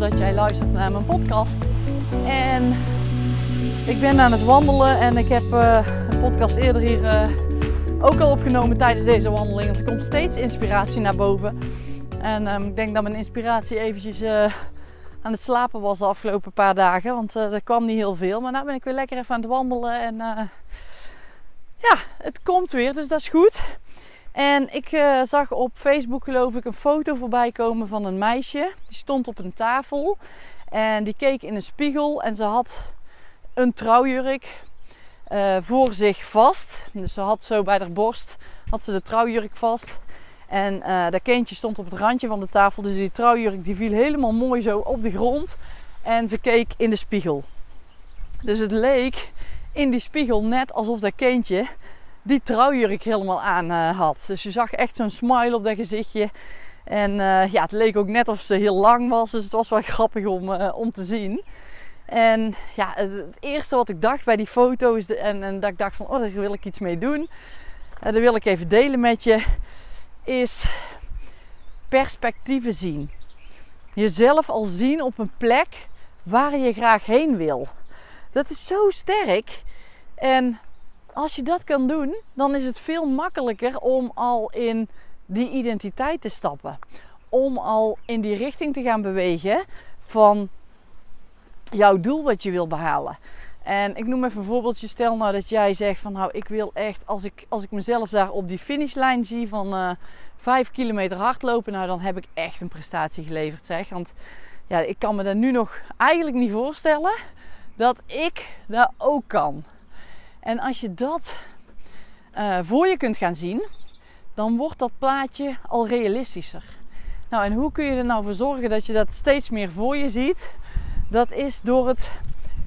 dat jij luistert naar mijn podcast. En ik ben aan het wandelen en ik heb uh, een podcast eerder hier uh, ook al opgenomen tijdens deze wandeling. Want er komt steeds inspiratie naar boven. En um, ik denk dat mijn inspiratie eventjes uh, aan het slapen was de afgelopen paar dagen. Want er kwam niet heel veel. Maar nu ben ik weer lekker even aan het wandelen. En ja, het komt weer, dus dat is goed. En ik uh, zag op Facebook geloof ik een foto voorbij komen van een meisje. Die stond op een tafel en die keek in een spiegel en ze had een trouwjurk uh, voor zich vast. Dus ze had zo bij haar borst had ze de trouwjurk vast. En uh, dat kindje stond op het randje van de tafel. Dus die trouwjurk die viel helemaal mooi zo op de grond. En ze keek in de spiegel. Dus het leek in die spiegel net alsof dat kindje die trouwjurk helemaal aan uh, had. Dus je zag echt zo'n smile op dat gezichtje. En uh, ja, het leek ook net of ze heel lang was. Dus het was wel grappig om, uh, om te zien. En ja, het, het, eerste wat ik dacht bij die foto's. En, en dat ik dacht van, oh, daar wil ik iets mee doen. En dat wil ik even delen met je. Is perspectieven zien. Jezelf al zien op een plek waar je graag heen wil. Dat is zo sterk. En als je dat kan doen, dan is het veel makkelijker om al in die identiteit te stappen. Om al in die richting te gaan bewegen van jouw doel wat je wil behalen. En ik noem even een voorbeeldje. Stel nou dat jij zegt van nou ik wil echt als ik, als ik mezelf daar op die finishlijn zie van uh, 5 kilometer hardlopen. Nou dan heb ik echt een prestatie geleverd zeg. Want ja, ik kan me dat nu nog eigenlijk niet voorstellen dat ik dat ook kan. En als je dat uh, voor je kunt gaan zien, dan wordt dat plaatje al realistischer. Nou, en hoe kun je er nou voor zorgen dat je dat steeds meer voor je ziet? Dat is door het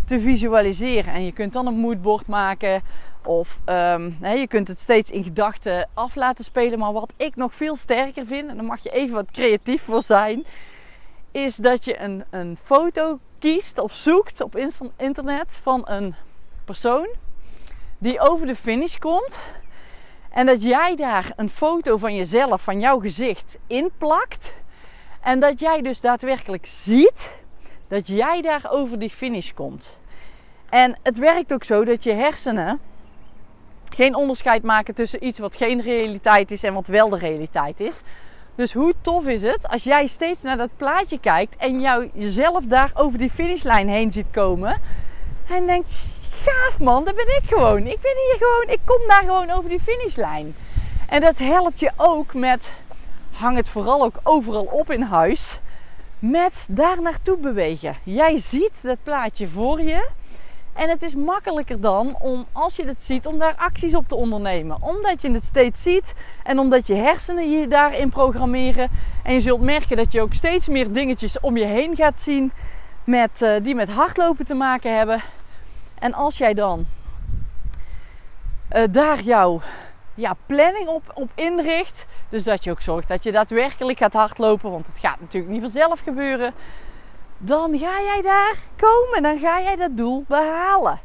te visualiseren. En je kunt dan een moodboard maken. Of hè, je kunt het steeds in gedachten af laten spelen. Maar wat ik nog veel sterker vind, en daar mag je even wat creatief voor zijn, is dat je een, een foto kiest of zoekt op internet van een persoon die over de finish komt. En dat jij daar een foto van jezelf, van jouw gezicht, inplakt. En dat jij dus daadwerkelijk ziet dat jij daar over die finish komt. En het werkt ook zo dat je hersenen geen onderscheid maken tussen iets wat geen realiteit is en wat wel de realiteit is. Dus hoe tof is het als jij steeds naar dat plaatje kijkt en jou, jezelf daar over die finishlijn heen ziet komen. En denkt, gaaf man, dat ben ik gewoon. Ik ben hier gewoon, ik kom daar gewoon over die finishlijn. En dat helpt je ook met, hang het vooral ook overal op in huis, met daar naartoe bewegen. Jij ziet dat plaatje voor je. En het is makkelijker dan om, als je het ziet, om daar acties op te ondernemen. Omdat je het steeds ziet en omdat je hersenen je daarin programmeren. En je zult merken dat je ook steeds meer dingetjes om je heen gaat zien met, uh, die met hardlopen te maken hebben. En als jij dan uh, daar jouw ja, planning op, op inricht, dus dat je ook zorgt dat je daadwerkelijk gaat hardlopen, want het gaat natuurlijk niet vanzelf gebeuren, dan ga jij daar komen, dan ga jij dat doel behalen.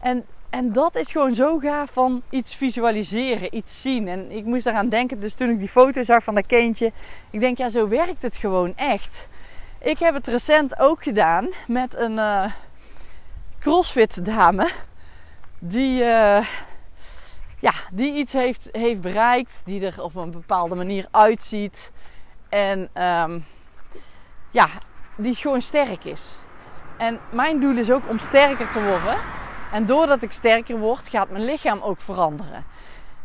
En, en dat is gewoon zo gaaf van iets visualiseren, iets zien. En ik moest daaraan denken, dus toen ik die foto zag van dat kindje, ik denk ja, zo werkt het gewoon echt. Ik heb het recent ook gedaan met een, uh, crossfit dame. Die, uh, ja, die iets heeft, heeft bereikt. Die er op een bepaalde manier uitziet. En um, ja, die gewoon sterk is. En mijn doel is ook om sterker te worden. En doordat ik sterker word, gaat mijn lichaam ook veranderen.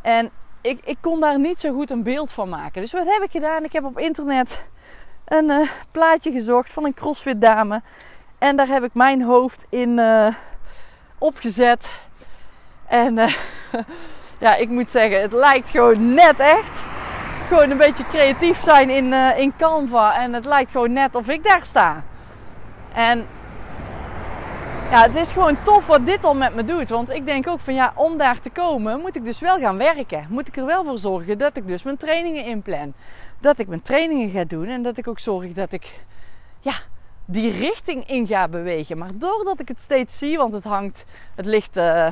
En ik, ik kon daar niet zo goed een beeld van maken. Dus wat heb ik gedaan? Ik heb op internet een uh, plaatje gezocht van een crossfit dame. En daar heb ik mijn hoofd in uh, opgezet. En uh, ja, ik moet zeggen, het lijkt gewoon net echt. Gewoon een beetje creatief zijn in, uh, in Canva. En het lijkt gewoon net of ik daar sta. En ja, het is gewoon tof wat dit al met me doet. Want ik denk ook van ja, om daar te komen moet ik dus wel gaan werken. Moet ik er wel voor zorgen dat ik dus mijn trainingen inplan. Dat ik mijn trainingen ga doen. En dat ik ook zorg dat ik ja, die richting in ga bewegen. Maar doordat ik het steeds zie, want het hangt, het ligt uh,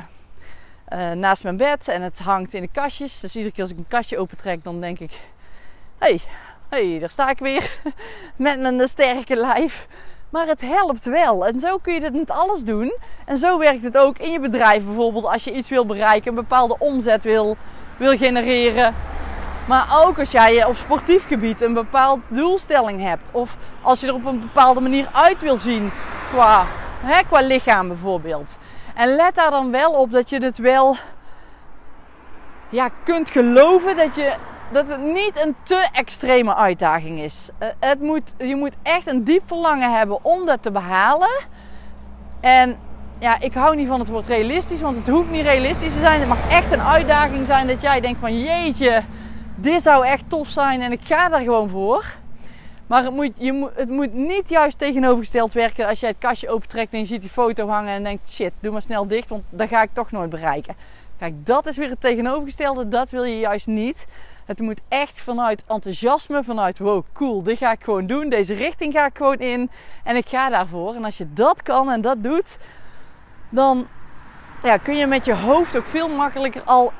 uh, naast mijn bed en het hangt in de kastjes. Dus iedere keer als ik een kastje opentrek, dan denk ik: hey, hey, daar sta ik weer met mijn sterke lijf. Maar het helpt wel. En zo kun je het met alles doen. En zo werkt het ook in je bedrijf. Bijvoorbeeld als je iets wil bereiken, een bepaalde omzet wil, wil genereren. Maar ook als jij op sportief gebied een bepaald doelstelling hebt. Of als je er op een bepaalde manier uit wil zien qua, hè, qua lichaam bijvoorbeeld. En let daar dan wel op dat je het wel ja, kunt geloven dat, je, dat het niet een te extreme uitdaging is. Eh, het moet, je moet echt een diep verlangen hebben om dat te behalen. En ja, ik hou niet van het woord realistisch, want het hoeft niet realistisch te zijn. Het mag echt een uitdaging zijn dat jij denkt van jeetje, dit zou echt tof zijn en ik ga daar gewoon voor. Maar het moet, je moet, het moet niet juist tegenovergesteld werken als jij het kastje opentrekt en je ziet die foto hangen en denkt shit, doe maar snel dicht, want dat ga ik toch nooit bereiken. Kijk, dat is weer het tegenovergestelde. Dat wil je juist niet. Het moet echt vanuit enthousiasme, vanuit wow, cool, dit ga ik gewoon doen. Deze richting ga ik gewoon in en ik ga daarvoor. En als je dat kan en dat doet, dan ja, kun je met je hoofd ook veel makkelijker al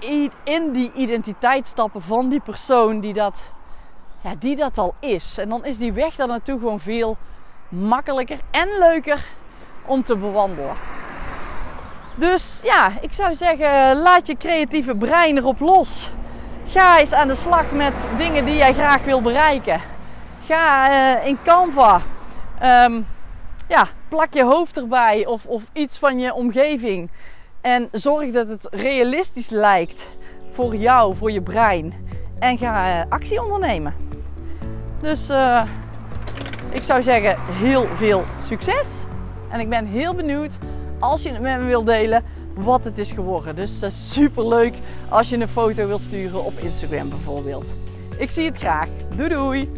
in die identiteit stappen van die persoon die dat, ja, die dat al is. En dan is die weg daar naartoe gewoon veel makkelijker en leuker om te bewandelen. Dus ja, ik zou zeggen, laat je creatieve brein erop los. Ga eens aan de slag met dingen die jij graag wil bereiken. Ga uh, in Canva. Um, ja, plak je hoofd erbij of, of iets van je omgeving. En zorg dat het realistisch lijkt voor jou, voor je brein. En ga uh, actie ondernemen. Dus uh, ik zou zeggen, heel veel succes. En ik ben heel benieuwd als je het met me wilt delen wat het is geworden. Dus uh, super leuk als je een foto wilt sturen op Instagram bijvoorbeeld. Ik zie het graag. Doei doei!